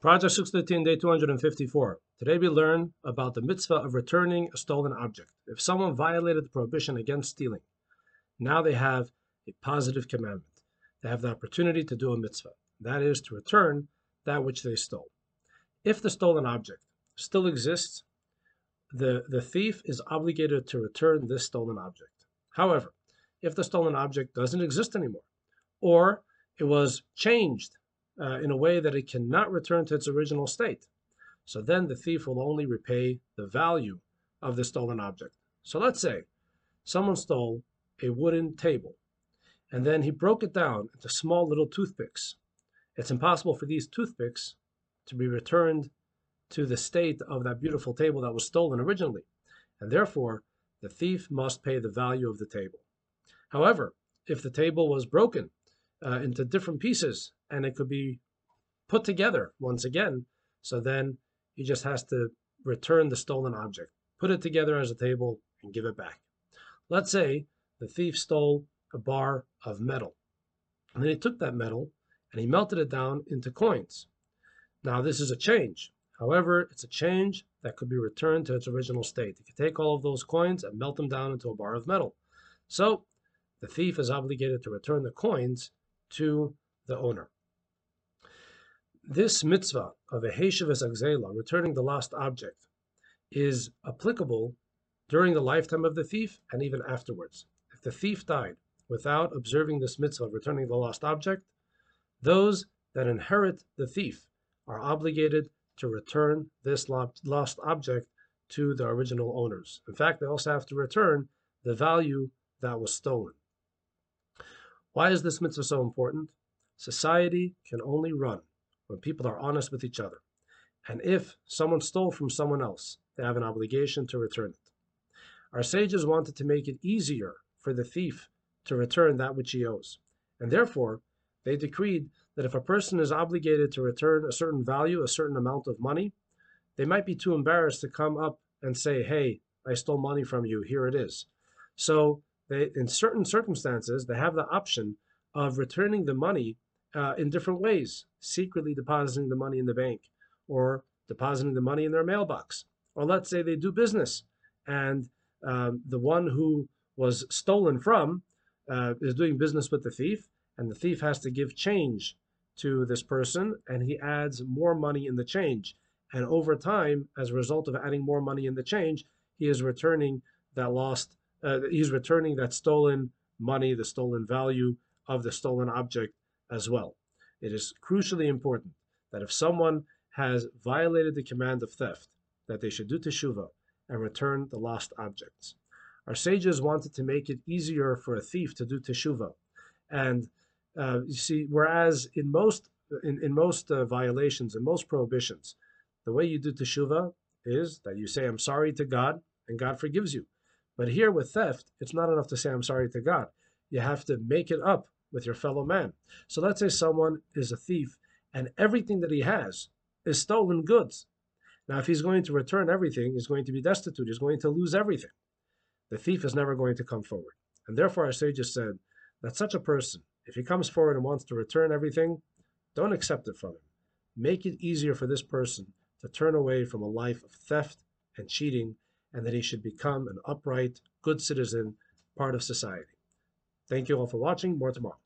Project 613, day 254. Today we learn about the mitzvah of returning a stolen object. If someone violated the prohibition against stealing, now they have a positive commandment. They have the opportunity to do a mitzvah. That is to return that which they stole. If the stolen object still exists, the, the thief is obligated to return this stolen object. However, if the stolen object doesn't exist anymore, or it was changed uh, in a way that it cannot return to its original state. So then the thief will only repay the value of the stolen object. So let's say someone stole a wooden table and then he broke it down into small little toothpicks. It's impossible for these toothpicks to be returned to the state of that beautiful table that was stolen originally. And therefore, the thief must pay the value of the table. However, if the table was broken uh, into different pieces and it could be put together once again. So then he just has to return the stolen object, put it together as a table, and give it back. Let's say the thief stole a bar of metal. And then he took that metal and he melted it down into coins. Now, this is a change. However, it's a change that could be returned to its original state. You can take all of those coins and melt them down into a bar of metal. So, the thief is obligated to return the coins to the owner. This mitzvah of a Heshavas Agzela, returning the lost object, is applicable during the lifetime of the thief and even afterwards. If the thief died without observing this mitzvah of returning the lost object, those that inherit the thief are obligated to return this lost object to the original owners. In fact, they also have to return the value that was stolen. Why is this mitzvah so important? Society can only run when people are honest with each other. And if someone stole from someone else, they have an obligation to return it. Our sages wanted to make it easier for the thief to return that which he owes. And therefore, they decreed that if a person is obligated to return a certain value, a certain amount of money, they might be too embarrassed to come up and say, hey, I stole money from you, here it is. So they, in certain circumstances, they have the option of returning the money uh, in different ways, secretly depositing the money in the bank or depositing the money in their mailbox. Or let's say they do business and um, the one who was stolen from uh, is doing business with the thief, and the thief has to give change to this person, and he adds more money in the change. And over time, as a result of adding more money in the change, he is returning that lost uh, he's returning that stolen money, the stolen value of the stolen object as well. It is crucially important that if someone has violated the command of theft, that they should do teshuvah and return the lost objects. Our sages wanted to make it easier for a thief to do teshuvah, and uh, you see, whereas in most in, in most uh, violations and most prohibitions, the way you do teshuvah is that you say, "I'm sorry to God," and God forgives you. But here with theft, it's not enough to say, I'm sorry to God. You have to make it up with your fellow man. So let's say someone is a thief and everything that he has is stolen goods. Now, if he's going to return everything, he's going to be destitute. He's going to lose everything. The thief is never going to come forward. And therefore, our sages said that such a person, if he comes forward and wants to return everything, don't accept it from him. Make it easier for this person to turn away from a life of theft and cheating and that he should become an upright, good citizen, part of society. Thank you all for watching. More tomorrow.